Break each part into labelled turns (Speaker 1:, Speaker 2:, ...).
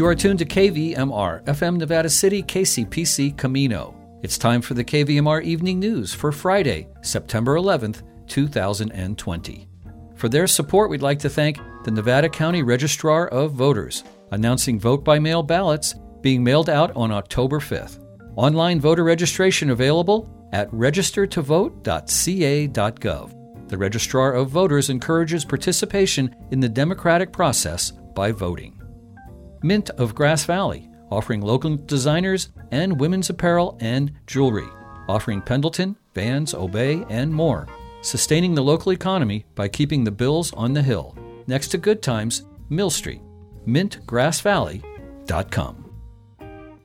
Speaker 1: You are tuned to KVMR, FM Nevada City, KCPC Camino. It's time for the KVMR Evening News for Friday, September 11th, 2020. For their support, we'd like to thank the Nevada County Registrar of Voters, announcing vote by mail ballots being mailed out on October 5th. Online voter registration available at registertovote.ca.gov. The Registrar of Voters encourages participation in the democratic process by voting. Mint of Grass Valley, offering local designers and women's apparel and jewelry, offering Pendleton, Vans, Obey, and more, sustaining the local economy by keeping the bills on the hill. Next to Good Times, Mill Street, mintgrassvalley.com.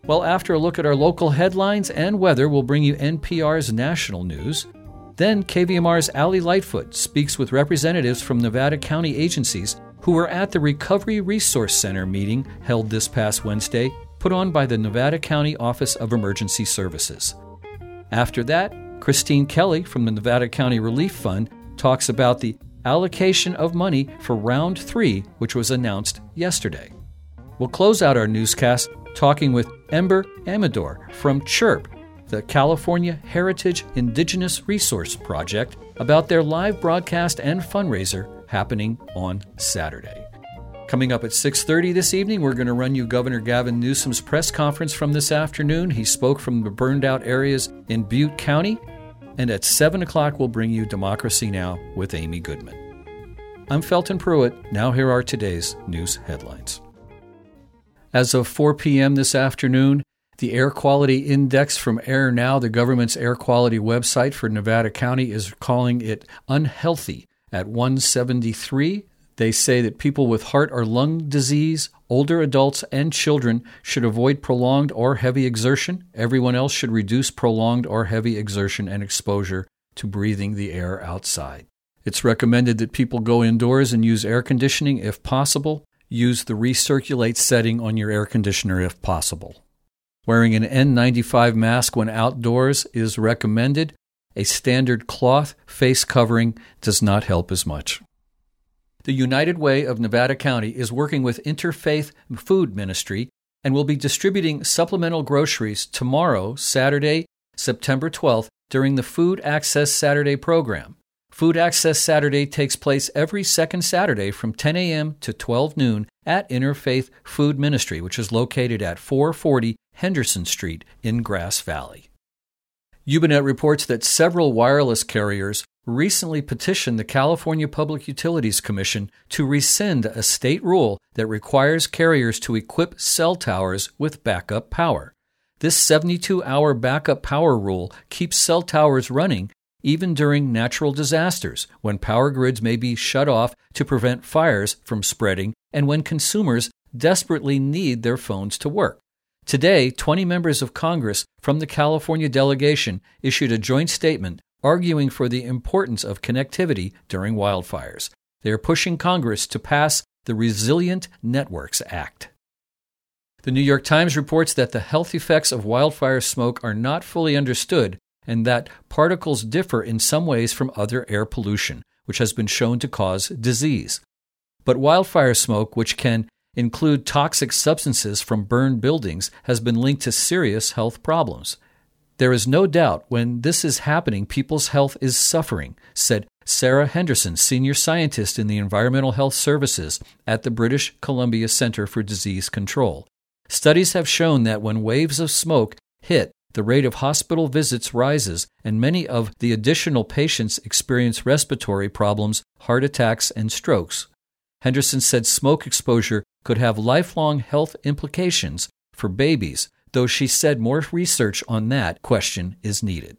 Speaker 1: Well, after a look at our local headlines and weather, we'll bring you NPR's national news. Then KVMR's Allie Lightfoot speaks with representatives from Nevada County agencies who were at the Recovery Resource Center meeting held this past Wednesday, put on by the Nevada County Office of Emergency Services. After that, Christine Kelly from the Nevada County Relief Fund talks about the allocation of money for Round 3, which was announced yesterday. We'll close out our newscast talking with Ember Amador from CHIRP, the California Heritage Indigenous Resource Project, about their live broadcast and fundraiser happening on Saturday. Coming up at 6:30 this evening, we're going to run you Governor Gavin Newsom's press conference from this afternoon. He spoke from the burned out areas in Butte County, and at 7 o'clock we'll bring you Democracy Now! with Amy Goodman. I'm Felton Pruitt. Now here are today's news headlines. As of 4 p.m. this afternoon, the Air Quality Index from AirNow, the government's air quality website for Nevada County, is calling it unhealthy at 173. They say that people with heart or lung disease, older adults, and children should avoid prolonged or heavy exertion. Everyone else should reduce prolonged or heavy exertion and exposure to breathing the air outside. It's recommended that people go indoors and use air conditioning if possible. Use the recirculate setting on your air conditioner if possible. Wearing an N95 mask when outdoors is recommended. A standard cloth face covering does not help as much. The United Way of Nevada County is working with Interfaith Food Ministry and will be distributing supplemental groceries tomorrow, Saturday, September 12th, during the Food Access Saturday program. Food Access Saturday takes place every second Saturday from 10 a.m. to 12 noon at Interfaith Food Ministry, which is located at 440 Henderson Street in Grass Valley. Ubinet reports that several wireless carriers recently petitioned the California Public Utilities Commission to rescind a state rule that requires carriers to equip cell towers with backup power. This 72 hour backup power rule keeps cell towers running even during natural disasters, when power grids may be shut off to prevent fires from spreading, and when consumers desperately need their phones to work. Today, 20 members of Congress from the California delegation issued a joint statement arguing for the importance of connectivity during wildfires. They are pushing Congress to pass the Resilient Networks Act. The New York Times reports that the health effects of wildfire smoke are not fully understood and that particles differ in some ways from other air pollution, which has been shown to cause disease. But wildfire smoke, which can include toxic substances from burned buildings, has been linked to serious health problems. There is no doubt when this is happening, people's health is suffering, said Sarah Henderson, senior scientist in the Environmental Health Services at the British Columbia Center for Disease Control. Studies have shown that when waves of smoke hit, the rate of hospital visits rises, and many of the additional patients experience respiratory problems, heart attacks, and strokes. Henderson said smoke exposure could have lifelong health implications for babies, though she said more research on that question is needed.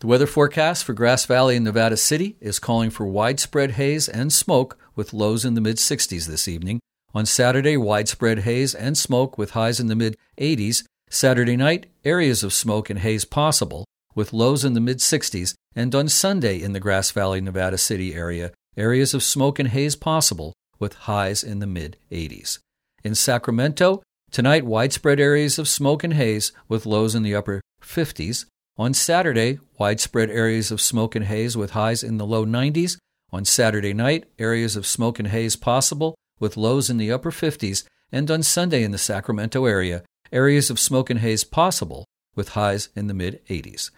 Speaker 1: The weather forecast for Grass Valley and Nevada City is calling for widespread haze and smoke with lows in the mid 60s this evening. On Saturday, widespread haze and smoke with highs in the mid 80s. Saturday night, areas of smoke and haze possible with lows in the mid 60s. And on Sunday in the Grass Valley, Nevada City area, areas of smoke and haze possible with highs in the mid 80s. In Sacramento, tonight widespread areas of smoke and haze with lows in the upper 50s. On Saturday, widespread areas of smoke and haze with highs in the low 90s. On Saturday night, areas of smoke and haze possible with lows in the upper 50s. and on Sunday in the Sacramento area, areas of smoke and haze possible, with highs in the mid 80s.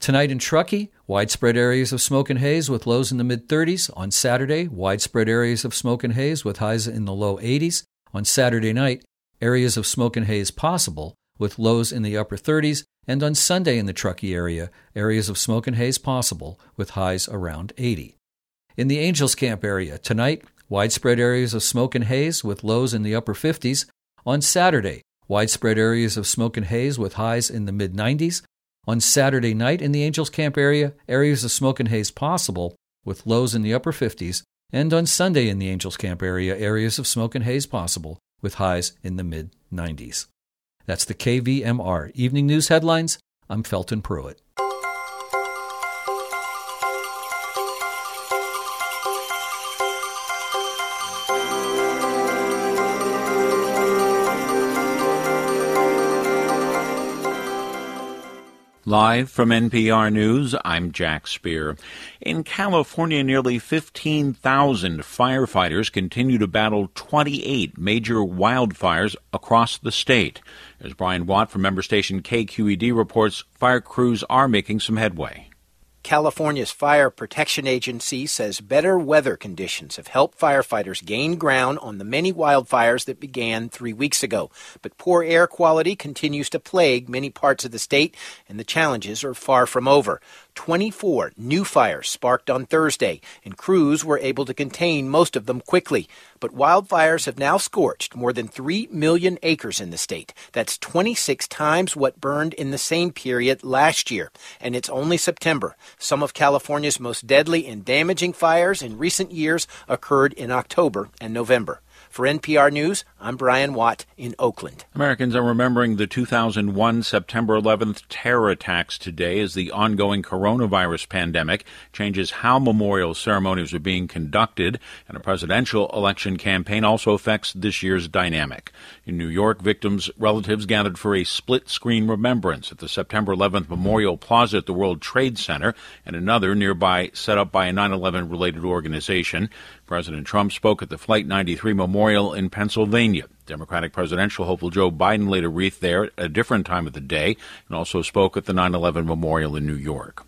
Speaker 1: Tonight in Truckee, widespread areas of smoke and haze with lows in the mid 30s. On Saturday, widespread areas of smoke and haze with highs in the low 80s. On Saturday night, areas of smoke and haze possible with lows in the upper 30s. And on Sunday in the Truckee area, areas of smoke and haze possible with highs around 80. In the Angels Camp area, tonight, widespread areas of smoke and haze with lows in the upper 50s. On Saturday, widespread areas of smoke and haze with highs in the mid 90s. On Saturday night in the Angels Camp area, areas of smoke and haze possible, with lows in the upper 50s. And on Sunday in the Angels Camp area, areas of smoke and haze possible, with highs in the mid 90s. That's the KVMR Evening News Headlines. I'm Felton Pruitt.
Speaker 2: Live from NPR News, I'm Jack Speer. In California, nearly 15,000 firefighters continue to battle 28 major wildfires across the state. As Brian Watt from member station KQED reports, fire crews are making some headway.
Speaker 3: California's Fire Protection Agency says better weather conditions have helped firefighters gain ground on the many wildfires that began three weeks ago. But poor air quality continues to plague many parts of the state, and the challenges are far from over. 24 new fires sparked on Thursday, and crews were able to contain most of them quickly. But wildfires have now scorched more than 3 million acres in the state. That's 26 times what burned in the same period last year. And it's only September. Some of California's most deadly and damaging fires in recent years occurred in October and November. For NPR News, I'm Brian Watt in Oakland.
Speaker 2: Americans are remembering the 2001 September 11th terror attacks today as the ongoing coronavirus pandemic changes how memorial ceremonies are being conducted, and a presidential election campaign also affects this year's dynamic. In New York, victims' relatives gathered for a split screen remembrance at the September 11th Memorial Plaza at the World Trade Center and another nearby set up by a 9 11 related organization. President Trump spoke at the Flight 93 Memorial in Pennsylvania. Democratic presidential hopeful Joe Biden laid a wreath there at a different time of the day and also spoke at the 9 11 Memorial in New York.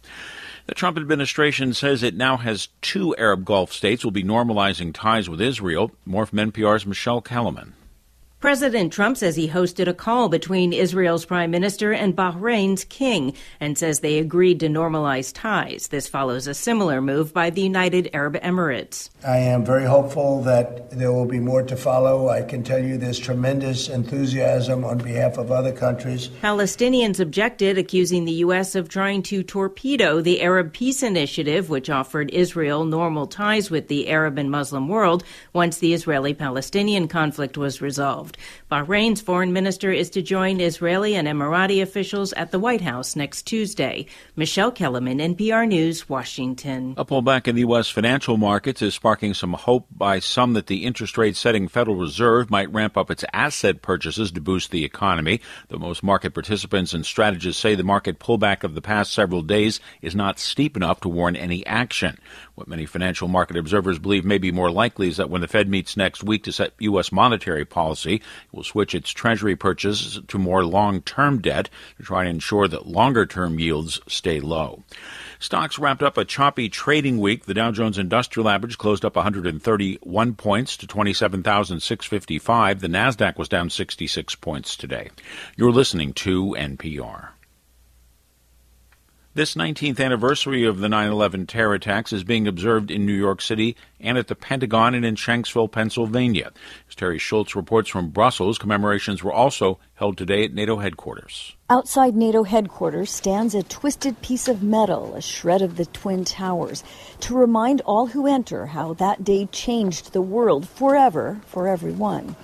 Speaker 2: The Trump administration says it now has two Arab Gulf states will be normalizing ties with Israel. More from NPR's Michelle Kelemen.
Speaker 4: President Trump says he hosted a call between Israel's prime minister and Bahrain's king and says they agreed to normalize ties. This follows a similar move by the United Arab Emirates.
Speaker 5: I am very hopeful that there will be more to follow. I can tell you there's tremendous enthusiasm on behalf of other countries.
Speaker 4: Palestinians objected, accusing the U.S. of trying to torpedo the Arab Peace Initiative, which offered Israel normal ties with the Arab and Muslim world once the Israeli Palestinian conflict was resolved involved. Bahrain's foreign minister is to join Israeli and Emirati officials at the White House next Tuesday. Michelle Kelemen, NPR News, Washington.
Speaker 2: A pullback in the U.S. financial markets is sparking some hope by some that the interest rate setting Federal Reserve might ramp up its asset purchases to boost the economy. Though most market participants and strategists say the market pullback of the past several days is not steep enough to warrant any action. What many financial market observers believe may be more likely is that when the Fed meets next week to set U.S. monetary policy, it will switch its Treasury purchases to more long term debt to try to ensure that longer term yields stay low. Stocks wrapped up a choppy trading week. The Dow Jones Industrial Average closed up 131 points to 27,655. The Nasdaq was down 66 points today. You're listening to NPR. This 19th anniversary of the 9 11 terror attacks is being observed in New York City and at the Pentagon and in Shanksville, Pennsylvania. As Teri Schultz reports from Brussels, commemorations were also held today at NATO headquarters.
Speaker 6: Outside NATO headquarters stands a twisted piece of metal, a shred of the Twin Towers, to remind all who enter how that day changed the world forever for everyone.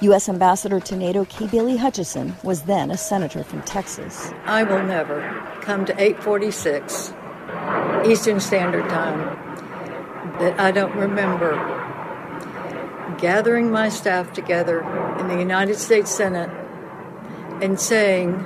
Speaker 6: U.S. Ambassador to NATO Kay Bailey Hutchison was then a senator from Texas.
Speaker 7: I will never come to 846 Eastern Standard Time that I don't remember gathering my staff together in the United States Senate and saying,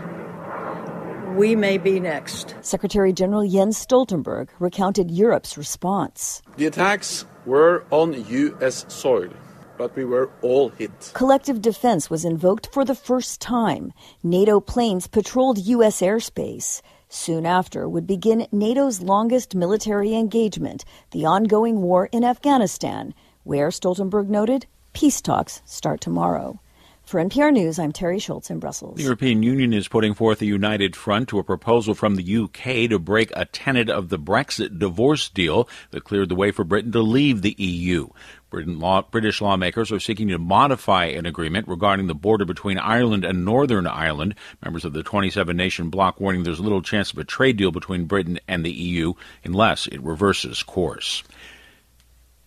Speaker 7: we may be next.
Speaker 6: Secretary General Jens Stoltenberg recounted Europe's response.
Speaker 8: The attacks were on U.S. soil. but we were all hit.
Speaker 6: Collective defense was invoked for the first time. NATO planes patrolled U.S. airspace. Soon after would begin NATO's longest military engagement, the ongoing war in Afghanistan, where, Stoltenberg noted, peace talks start tomorrow. For NPR News, I'm Teri Schultz in Brussels.
Speaker 2: The European Union is putting forth a united front to a proposal from the UK to break a tenet of the Brexit divorce deal that cleared the way for Britain to leave the EU. Law, British lawmakers are seeking to modify an agreement regarding the border between Ireland and Northern Ireland. Members of the 27 nation bloc warning there's little chance of a trade deal between Britain and the EU unless it reverses course.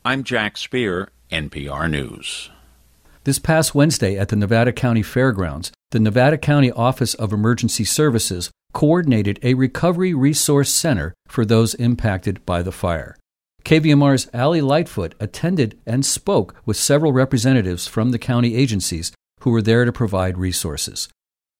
Speaker 2: I'm Jack Speer, NPR News.
Speaker 1: This past Wednesday at the Nevada County Fairgrounds, the Nevada County Office of Emergency Services coordinated a recovery resource center for those impacted by the fire. KVMR's Allie Lightfoot attended and spoke with several representatives from the county agencies who were there to provide resources.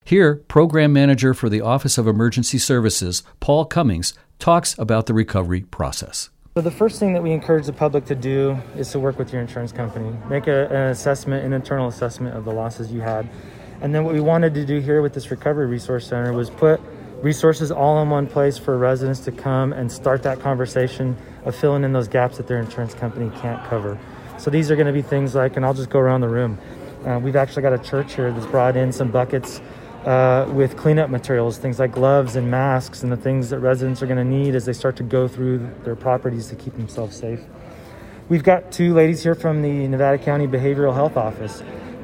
Speaker 1: Here, Program Manager for the Office of Emergency Services, Paul Cummings, talks about the recovery process.
Speaker 9: So the first thing that we encourage the public to do is to work with your insurance company. Make a, an assessment, an internal assessment of the losses you had. And then what we wanted to do here with this recovery resource center was put resources all in one place for residents to come and start that conversation of filling in those gaps that their insurance company can't cover. So these are going to be things like, and I'll just go around the room. Uh, we've actually got a church here that's brought in some buckets uh, with cleanup materials, things like gloves and masks, and the things that residents are going to need as they start to go through their properties to keep themselves safe. We've got two ladies here from the Nevada County Behavioral Health Office.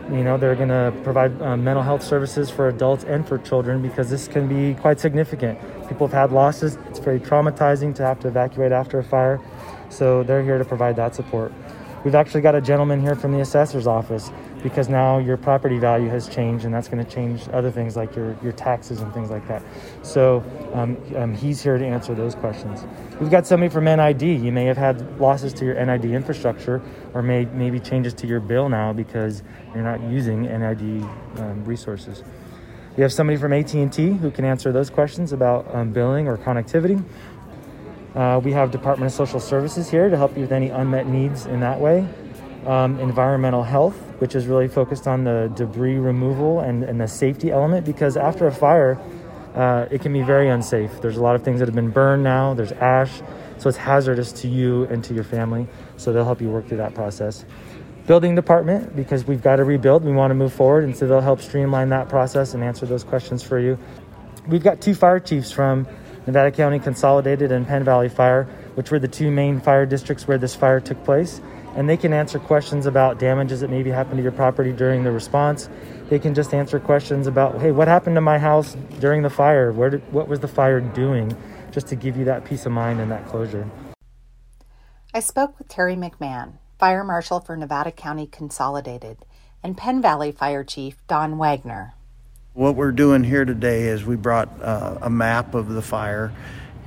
Speaker 9: You know, they're going to provide um, mental health services for adults and for children because this can be quite significant. People have had losses. It's very traumatizing to have to evacuate after a fire. So they're here to provide that support. We've actually got a gentleman here from the assessor's office because now your property value has changed and that's going to change other things like your, your taxes and things like that. So um, um, he's here to answer those questions. We've got somebody from NID. You may have had losses to your NID infrastructure or may, maybe changes to your bill now because you're not using NID um, resources. We have somebody from AT&T who can answer those questions about um, billing or connectivity. Uh, we have Department of Social Services here to help you with any unmet needs in that way. Um, environmental health, which is really focused on the debris removal and, and the safety element because after a fire, uh, it can be very unsafe. There's a lot of things that have been burned now, there's ash, so it's hazardous to you and to your family. So they'll help you work through that process. Building department, because we've got to rebuild, we want to move forward, and so they'll help streamline that process and answer those questions for you. We've got two fire chiefs from Nevada County Consolidated and Penn Valley Fire, which were the two main fire districts where this fire took place and they can answer questions about damages that maybe happened to your property during the response. They can just answer questions about, hey, what happened to my house during the fire? Where did, what was the fire doing? Just to give you that peace of mind and that closure.
Speaker 10: I spoke with Terry McMahon, Fire Marshal for Nevada County Consolidated, and Penn Valley Fire Chief Don Wagner.
Speaker 11: What we're doing here today is we brought uh, a map of the fire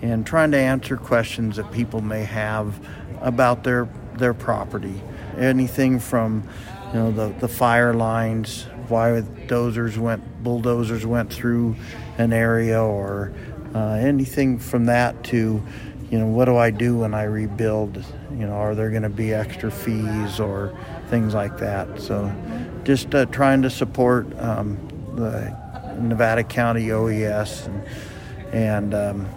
Speaker 11: and trying to answer questions that people may have about their their property. Anything from you know the, the fire lines, why dozers went bulldozers went through an area, or uh, anything from that to you know what do I do when I rebuild? You know, are there going to be extra fees or things like that? So, just uh, trying to support um, the Nevada County OES and, and um,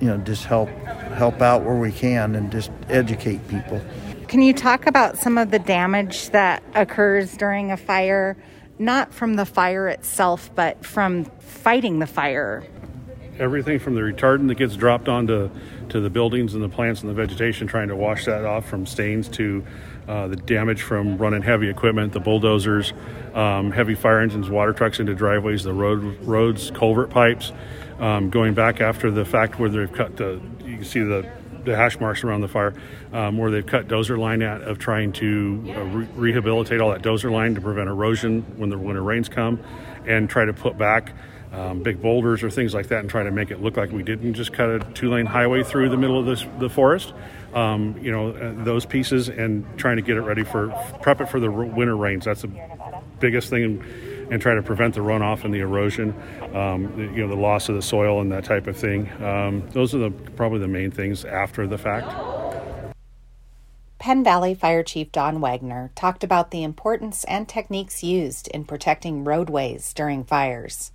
Speaker 11: you know just help help out where we can and just educate people.
Speaker 10: Can you talk about some of the damage that occurs during a fire, not from the fire itself, but from fighting the fire?
Speaker 12: Everything from the retardant that gets dropped onto to the buildings and the plants and the vegetation, trying to wash that off from stains to uh, the damage from running heavy equipment, the bulldozers, um, heavy fire engines, water trucks into driveways, the road roads, culvert pipes. Um, going back after the fact where they've cut the, you can see the the hash marks around the fire, um, where they've cut dozer line out of trying to uh, re- rehabilitate all that dozer line to prevent erosion when the winter rains come, and try to put back um, big boulders or things like that and try to make it look like we didn't just cut a two lane highway through the middle of this, the forest. Um, you know, uh, those pieces and trying to get it ready for prep it for the winter rains. That's the biggest thing and try to prevent the runoff and the erosion, um, you know, the loss of the soil and that type of thing. Um, those are the, probably the main things after the fact.
Speaker 10: Penn Valley Fire Chief Don Wagner talked about the importance and techniques used in protecting roadways during fires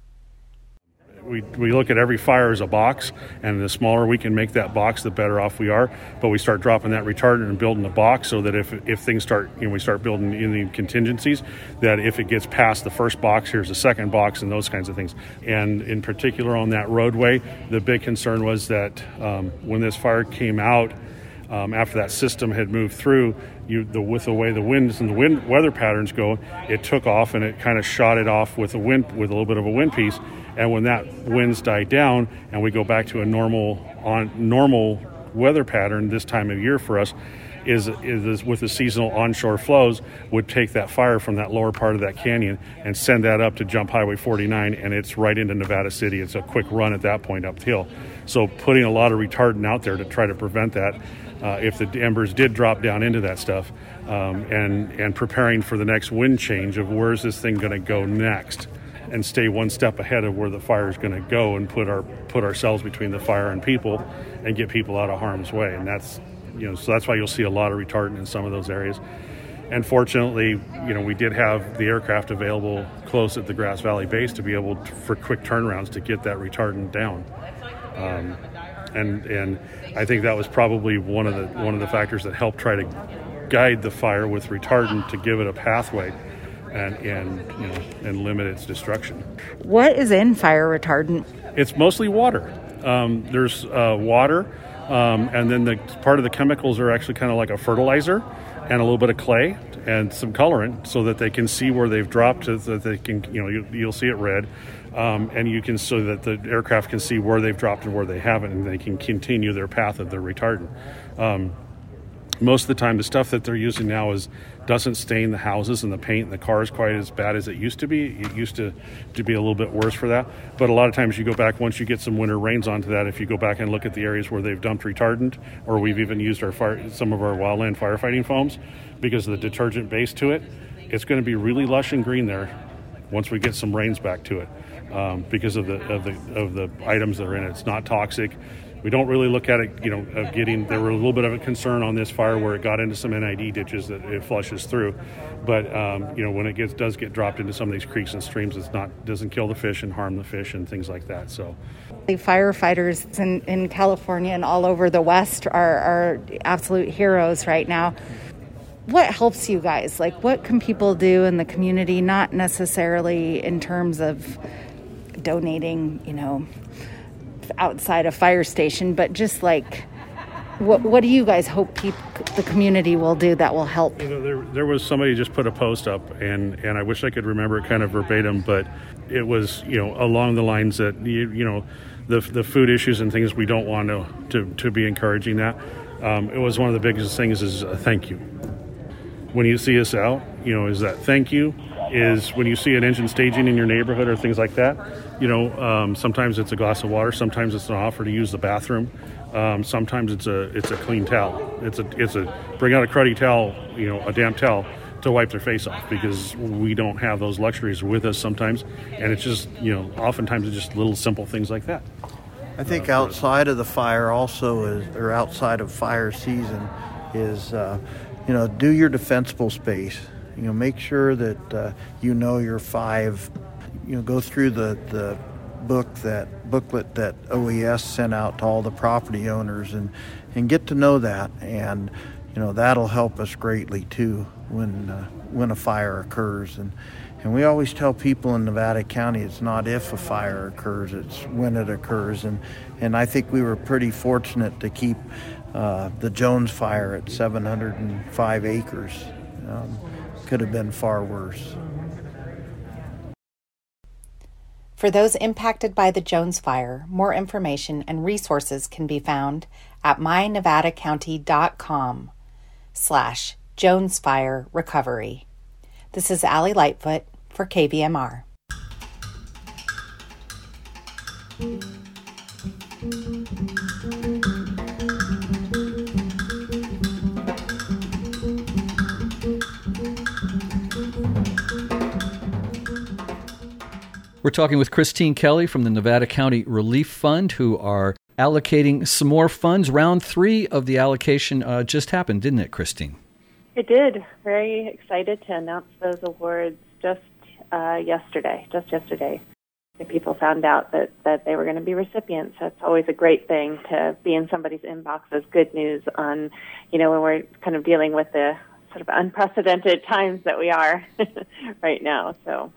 Speaker 12: we, we look at every fire as a box, and the smaller we can make that box, the better off we are. But we start dropping that retardant and building the box so that if, if things start, you know, we start building in the contingencies, that if it gets past the first box, here's the second box, and those kinds of things. And in particular on that roadway, the big concern was that um, when this fire came out, um, after that system had moved through, you, the, with the way the winds and the wind weather patterns go, it took off and it kind of shot it off with a wind with a little bit of a wind piece and when that winds die down and we go back to a normal on normal weather pattern this time of year for us is, is with the seasonal onshore flows would take that fire from that lower part of that canyon and send that up to jump highway 49 and it's right into nevada city. It's a quick run at that point uphill so putting a lot of retardant out there to try to prevent that uh, if the embers did drop down into that stuff um, and and preparing for the next wind change of where's this thing going to go next and stay one step ahead of where the fire is going to go and put our put ourselves between the fire and people and get people out of harm's way. And that's you know so that's why you'll see a lot of retardant in some of those areas. And fortunately you know we did have the aircraft available close at the grass valley base to be able to, for quick turnarounds to get that retardant down. Um, and and I think that was probably one of the one of the factors that helped try to guide the fire with retardant to give it a pathway and and you know and limit its destruction.
Speaker 10: What is in fire retardant?
Speaker 12: It's mostly water. Um, there's uh, water, um, and then the part of the chemicals are actually kind of like a fertilizer and a little bit of clay and some colorant so that they can see where they've dropped so that they can you know you, will see it red um, and you can so that the aircraft can see where they've dropped and where they haven't and they can continue their path of their retardant um, most of the time the stuff that they're using now is doesn't stain the houses and the paint and the cars quite as bad as it used to be. It used to, to be a little bit worse for that. But a lot of times you go back once you get some winter rains onto that if you go back and look at the areas where they've dumped retardant or we've even used our fire, some of our wildland firefighting foams because of the detergent base to it it's going to be really lush and green there once we get some rains back to it um, because of the of the of the items that are in it. It's not toxic we don't really look at it, you know, of getting. There were a little bit of a concern on this fire where it got into some NID ditches that it flushes through, but um, you know, when it gets does get dropped into some of these creeks and streams, it's not doesn't kill the fish and harm the fish and things like that. So,
Speaker 10: the firefighters in, in California and all over the West are, are absolute heroes right now what helps you guys? Like, what can people do in the community? Not necessarily in terms of donating, you know, outside a fire station, but just like what what do you guys hope the community will do that will help?
Speaker 12: You know, there, there was somebody just put a post up, and and I wish I could remember it kind of verbatim, but it was you know along the lines that you, you know the the food issues and things we don't want to to, to be encouraging that. Um, it was one of the biggest things is a thank you. When you see us out, you know, is that thank you is when you see an engine staging in your neighborhood or things like that. You know, um, sometimes it's a glass of water, sometimes it's an offer to use the bathroom, um, sometimes it's a it's a clean towel. It's a it's a bring out a cruddy towel, you know, a damp towel to wipe their face off because we don't have those luxuries with us sometimes, and it's just you know oftentimes it's just little simple things like that.
Speaker 11: I think uh, outside of the fire also is, or outside of fire season is, uh, you know, do your defensible space. You know, make sure that uh, you know your five. You know, go through the the book that booklet that OES sent out to all the property owners and and get to know that. And you know that'll help us greatly too when uh, when a fire occurs. And and we always tell people in Nevada County it's not if a fire occurs it's when it occurs. And and I think we were pretty fortunate to keep uh, the Jones fire at 705 acres. Um, could have been far worse.
Speaker 10: For those impacted by the Jones Fire, more information and resources can be found at mynevadacounty.com slash Jones Fire Recovery. This is Allie Lightfoot for KVMR.
Speaker 1: We're talking with Christine Kelly from the Nevada County Relief Fund, who are allocating some more funds. Round three of the allocation uh, just happened, didn't it, Christine?
Speaker 8: It did. Very excited to announce those awards just uh, yesterday. Just yesterday, people found out that that they were going to be recipients. That's always a great thing to be in somebody's inbox as good news on, you know, when we're kind of dealing with the sort of unprecedented times that we are right now. So.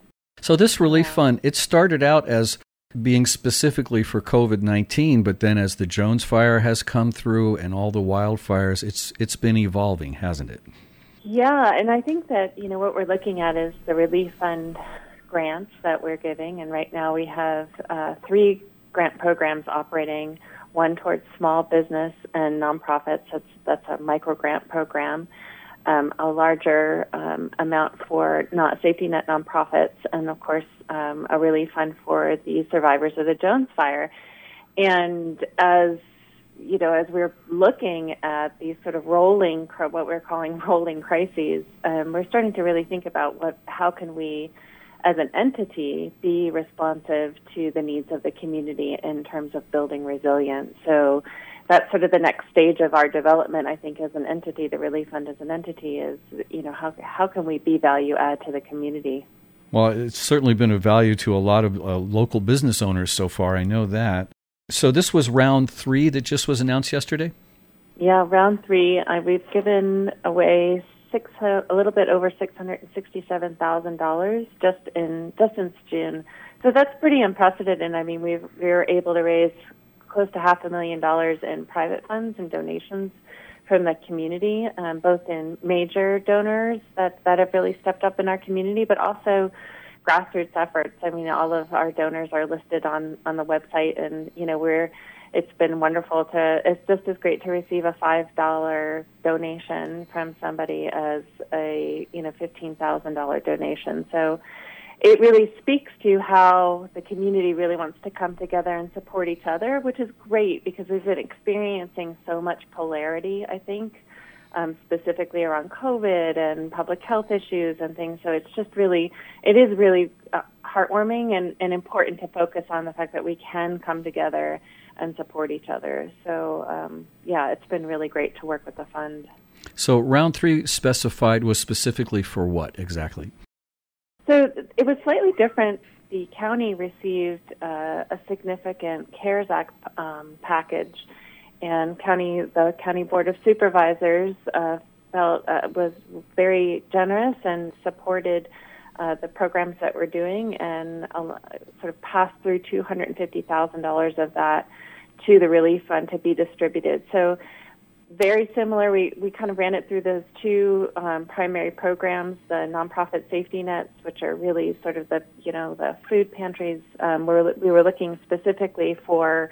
Speaker 1: So this relief fund, it started out as being specifically for COVID nineteen, but then as the Jones Fire has come through and all the wildfires, it's it's been evolving, hasn't it?
Speaker 8: Yeah, and I think that you know what we're looking at is the relief fund grants that we're giving, and right now we have uh, three grant programs operating. One towards small business and nonprofits. That's that's a micro grant program. Um, a larger um, amount for not safety net nonprofits, and of course um, a relief fund for the survivors of the Jones Fire. And as you know, as we're looking at these sort of rolling, what we're calling rolling crises, um, we're starting to really think about what, how can we, as an entity, be responsive to the needs of the community in terms of building resilience. So that's sort of the next stage of our development. I think as an entity, the Relief Fund as an entity is, you know, how how can we be value add to the community?
Speaker 1: Well, it's certainly been of value to a lot of uh, local business owners so far. I know that. So this was round three that just was announced yesterday.
Speaker 8: Yeah, round three. I, we've given away six, a little bit over six hundred and sixty-seven thousand dollars just in just since June. So that's pretty unprecedented. I mean, we've we were able to raise close to half a million dollars in private funds and donations from the community, um, both in major donors that that have really stepped up in our community, but also grassroots efforts. I mean, all of our donors are listed on on the website, and you know we're. It's been wonderful to. It's just as great to receive a five dollar donation from somebody as a you know fifteen thousand dollar donation. So it really speaks to how the community really wants to come together and support each other, which is great because we've been experiencing so much polarity. I think um, specifically around COVID and public health issues and things. So it's just really, it is really uh, heartwarming and, and important to focus on the fact that we can come together and support each other. So um, yeah, it's been really great to work with the fund.
Speaker 1: So round three specified was specifically for what exactly?
Speaker 8: So it was slightly different. The county received uh, a significant CARES Act um, package and county the county board of supervisors uh, felt uh, was very generous and supported uh, the programs that we're doing and uh, sort of passed through two hundred and fifty thousand dollars of that to the relief fund to be distributed. So very similar. We we kind of ran it through those two um, primary programs, the nonprofit safety nets, which are really sort of the you know the food pantries. Um, we're, we were looking specifically for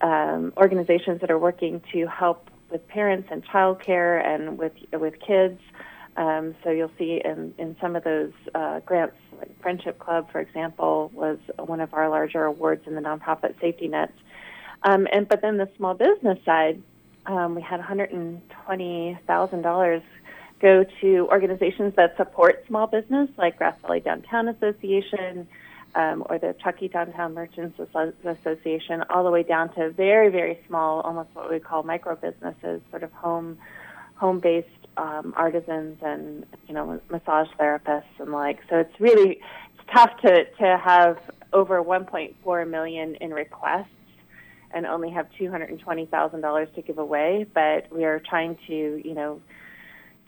Speaker 8: um, organizations that are working to help with parents and childcare and with with kids. Um, so you'll see in, in some of those uh, grants, like Friendship Club, for example, was one of our larger awards in the nonprofit safety nets. Um, and but then the small business side, um, we had $120,000 go to organizations that support small business, like Grass Valley Downtown Association, um, or the Truckee Downtown Merchants Association, all the way down to very, very small, almost what we call micro businesses, sort of home, home-based um, artisans and you know massage therapists and like. So it's really it's tough to to have over 1.4 million in requests and only have $220,000 to give away, but we are trying to you know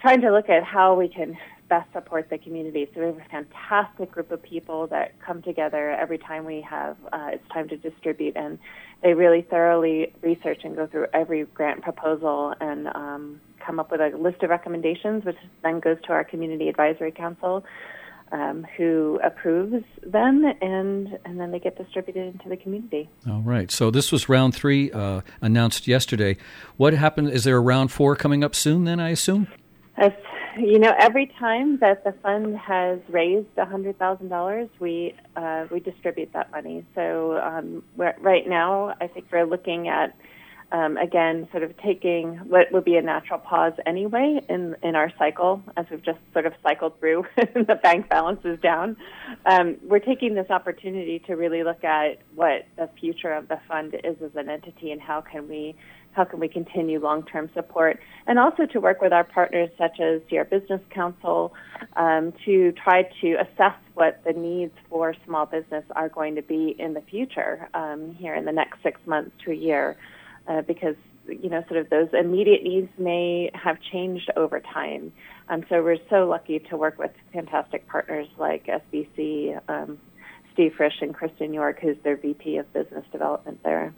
Speaker 8: trying to look at how we can best support the community. So we have a fantastic group of people that come together every time we have uh, it's time to distribute, and they really thoroughly research and go through every grant proposal and um, come up with a list of recommendations, which then goes to our community advisory council. Um, who approves them, and and then they get distributed into the community.
Speaker 1: All right. So this was round three uh, announced yesterday. What happened? Is there a round four coming up soon? Then I assume.
Speaker 8: As you know, every time that the fund has raised a hundred thousand dollars, we uh, we distribute that money. So um, right now, I think we're looking at um, again, sort of taking what would be a natural pause anyway in in our cycle, as we've just sort of cycled through, the bank balance is down. Um, we're taking this opportunity to really look at what the future of the fund is as an entity and how can we how can we continue long-term support, and also to work with our partners such as your Business Council um, to try to assess what the needs for small business are going to be in the future um, here in the next six months to a year, uh, because you know sort of those immediate needs may have changed over time. Um, so we're so lucky to work with fantastic partners like SBC. Um, Steve Frisch and Kristen York, who's their VP of Business Development there.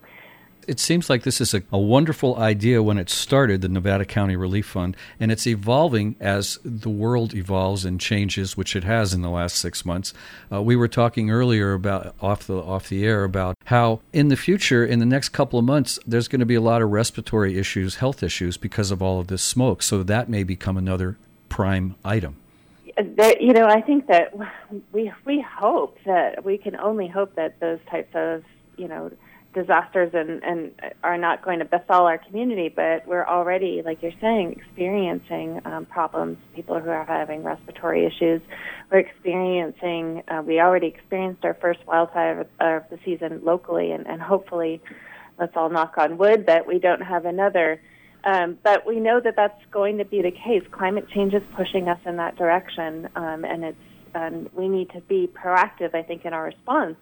Speaker 1: It seems like this is a, a, wonderful idea when it started, the Nevada County Relief Fund, and it's evolving as the world evolves and changes, which it has in the last six months. Uh, we were talking earlier about off the off the air about how in the future, in the next couple of months, there's going to be a lot of respiratory issues, health issues because of all of this smoke. So that may become another prime item
Speaker 8: you know, I think that we we hope that we can only hope that those types of you know disasters and and are not going to befall our community, but we're already, like you're saying, experiencing um, problems. People who are having respiratory issues, we're experiencing. Uh, we already experienced our first wildfire of the season locally, and, and hopefully, let's all knock on wood that we don't have another um, but we know that that's going to be the case. Climate change is pushing us in that direction, um, and it's and we need to be proactive. I think in our response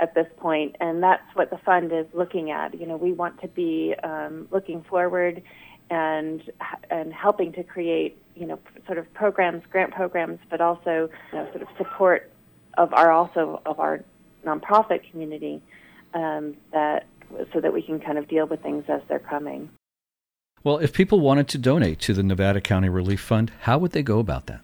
Speaker 8: at this point, and that's what the fund is looking at. You know, we want to be um, looking forward and and helping to create you know sort of programs, grant programs, but also you know, sort of support of our also of our nonprofit community um, that so that we can kind of deal with things as they're coming.
Speaker 1: Well, if people wanted to donate to the Nevada County Relief Fund, how would they go about that?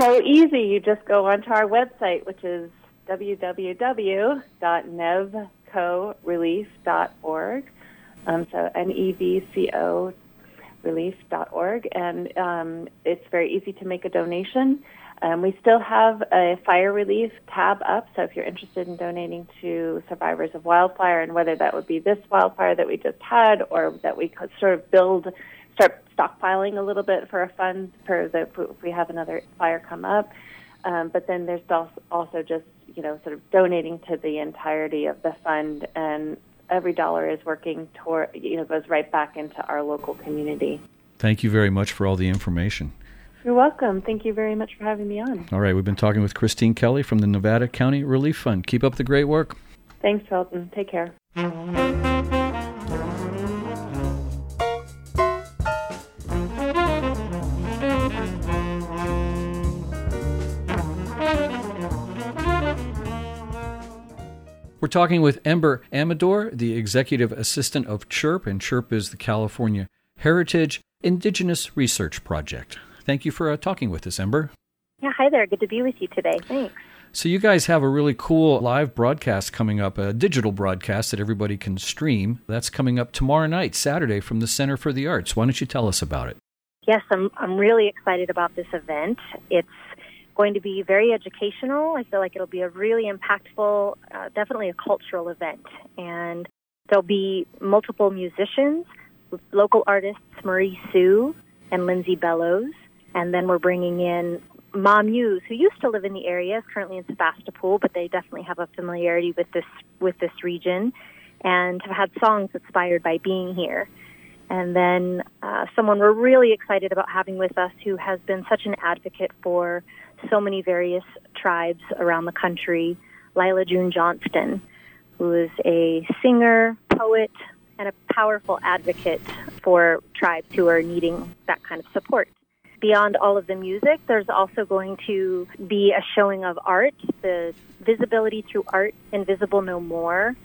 Speaker 8: So easy. You just go onto our website, which is www.nevcorelief.org. Um, so N-E-V-C-O relief.org, and um, it's very easy to make a donation. Um, we still have a fire relief tab up, so if you're interested in donating to survivors of wildfire, and whether that would be this wildfire that we just had, or that we could sort of build, start stockpiling a little bit for a fund for the if we have another fire come up. Um, but then there's also just you know sort of donating to the entirety of the fund, and every dollar is working toward you know goes right back into our local community.
Speaker 1: Thank you very much for all the information.
Speaker 8: You're welcome. Thank you very much for having me on.
Speaker 1: All right, we've been talking with Christine Kelly from the Nevada County Relief Fund. Keep up the great work.
Speaker 8: Thanks, Felton. Take care.
Speaker 1: We're talking with Ember Amador, the executive assistant of CHIRP, and CHIRP is the California Heritage Indigenous Research Project. Thank you for uh, talking with us, Ember.
Speaker 13: Yeah, hi there. Good to be with you today. Thanks.
Speaker 1: So, you guys have a really cool live broadcast coming up, a digital broadcast that everybody can stream. That's coming up tomorrow night, Saturday, from the Center for the Arts. Why don't you tell us about it?
Speaker 13: Yes, I'm, I'm really excited about this event. It's going to be very educational. I feel like it'll be a really impactful, uh, definitely a cultural event. And there'll be multiple musicians, local artists Marie Sue and Lindsay Bellows, and then we're bringing in MaMuse, who used to live in the area, is currently in Sebastopol, but they definitely have a familiarity with this with this region, and have had songs inspired by being here. And then uh, someone we're really excited about having with us, who has been such an advocate for so many various tribes around the country, Lyla June Johnston, who is a singer, poet, and a powerful advocate for tribes who are needing that kind of support beyond all of the music, there's also going to be a showing of art. The Visibility Through Art, Invisible No More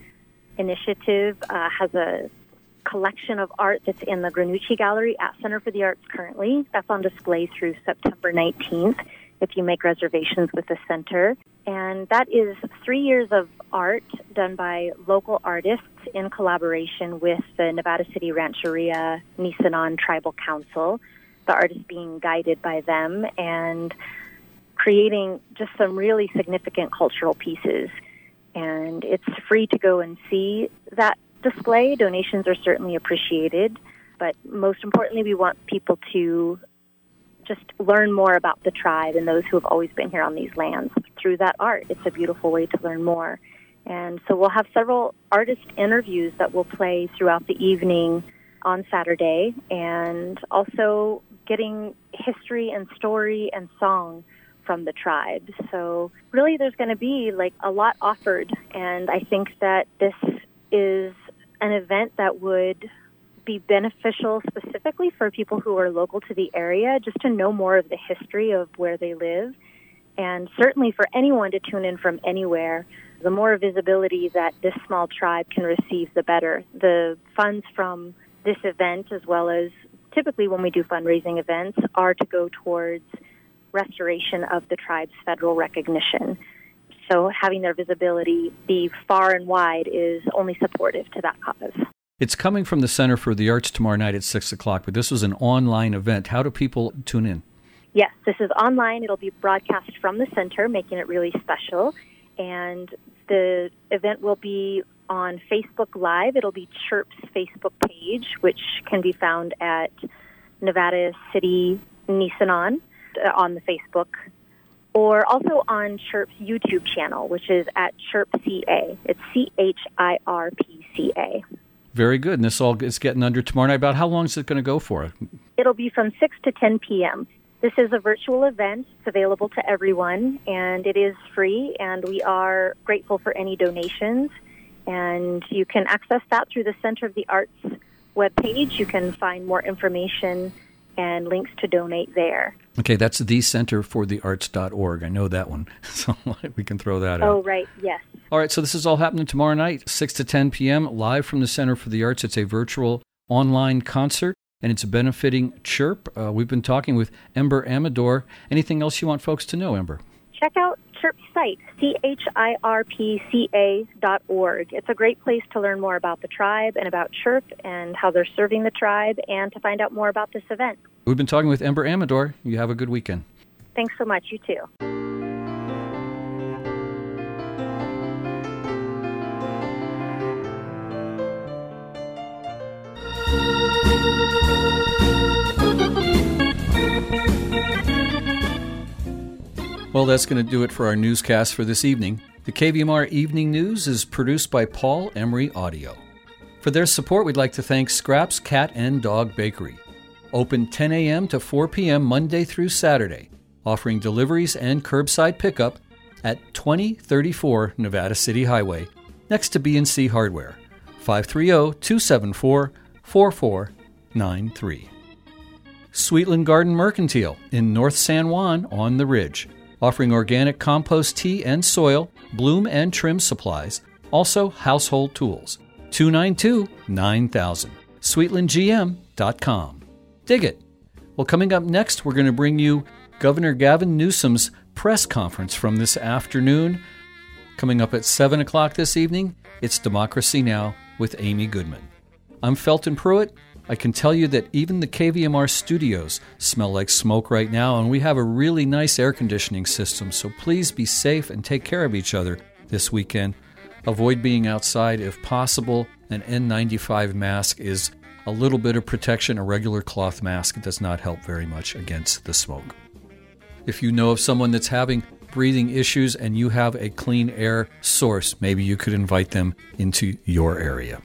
Speaker 13: initiative uh, has a collection of art that's in the Granucci Gallery at Center for the Arts currently. That's on display through September 19th if you make reservations with the center. And that is three years of art done by local artists in collaboration with the Nevada City Rancheria Nisenan Tribal Council the artist being guided by them and creating just some really significant cultural pieces. And it's free to go and see that display. Donations are certainly appreciated, but most importantly, we want people to just learn more about the tribe and those who have always been here on these lands through that art. It's a beautiful way to learn more. And so we'll have several artist interviews that will play throughout the evening on Saturday and also getting history and story and song from the tribe. So really there's going to be like a lot offered and I think that this is an event that would be beneficial specifically for people who are local to the area just to know more of the history of where they live. And certainly for anyone to tune in from anywhere the more visibility that this small tribe can receive the better. The funds from this event as well as typically when we do fundraising events are to go towards restoration of the tribe's federal recognition. So having their visibility be far and wide is only supportive to that cause
Speaker 1: it's coming from the Center for the Arts tomorrow night at 6 o'clock, but this is an online event. How do people tune in?
Speaker 13: Yes, this is online. It'll be broadcast from the center, making it really special. And the event will be on Facebook Live. It'll be Chirp's Facebook page, which can be found at Nevada City Nisenan uh, on the Facebook, or also on Chirp's YouTube channel, which is at Chirp CA. It's C H I R P C A.
Speaker 1: Very good. And this all is getting under tomorrow night. About how long is it going to go for?
Speaker 13: It'll be from 6 to 10 p.m. This is a virtual event. It's available to everyone, and it is free, and we are grateful for any donations. And you can access that through the Center of the Arts webpage. You can find more information and links to donate there.
Speaker 1: Okay, that's the Center for the Arts.org. I know that one, so we can throw that
Speaker 13: oh,
Speaker 1: out.
Speaker 13: Oh, right, yes.
Speaker 1: All right, so this is all happening tomorrow night, 6 to 10 p.m., live from the Center for the Arts. It's a virtual online concert, and it's benefiting Chirp. Uh, we've been talking with Ember Amador. Anything else you want folks to know, Ember?
Speaker 13: Check out Chirp's site, C-H-I-R-P-C-A dot org. It's a great place to learn more about the tribe and about Chirp and how they're serving the tribe and to find out more about this event.
Speaker 1: We've been talking with Ember Amador. You have a good weekend.
Speaker 13: Thanks so much. You too.
Speaker 1: Well, that's going to do it for our newscast for this evening. The KVMR Evening News is produced by Paul Emery Audio. For their support, we'd like to thank Scraps Cat and Dog Bakery. Open 10 a.m. to 4 p.m. Monday through Saturday, offering deliveries and curbside pickup at 2034 Nevada City Highway, next to B&C Hardware, 530-274-4493. Sweetland Garden Mercantile in North San Juan on the Ridge, offering organic compost tea and soil, bloom and trim supplies, also household tools. 292 9000. SweetlandGM.com. Dig it. Well, coming up next, we're going to bring you Governor Gavin Newsom's press conference from this afternoon. Coming up at 7 o'clock this evening, it's Democracy Now! with Amy Goodman. I'm Felton Pruitt. I can tell you that even the KVMR studios smell like smoke right now, and we have a really nice air conditioning system, so please be safe and take care of each other this weekend. Avoid being outside if possible. An N95 mask is a little bit of protection. A regular cloth mask does not help very much against the smoke. If you know of someone that's having breathing issues and you have a clean air source, maybe you could invite them into your area.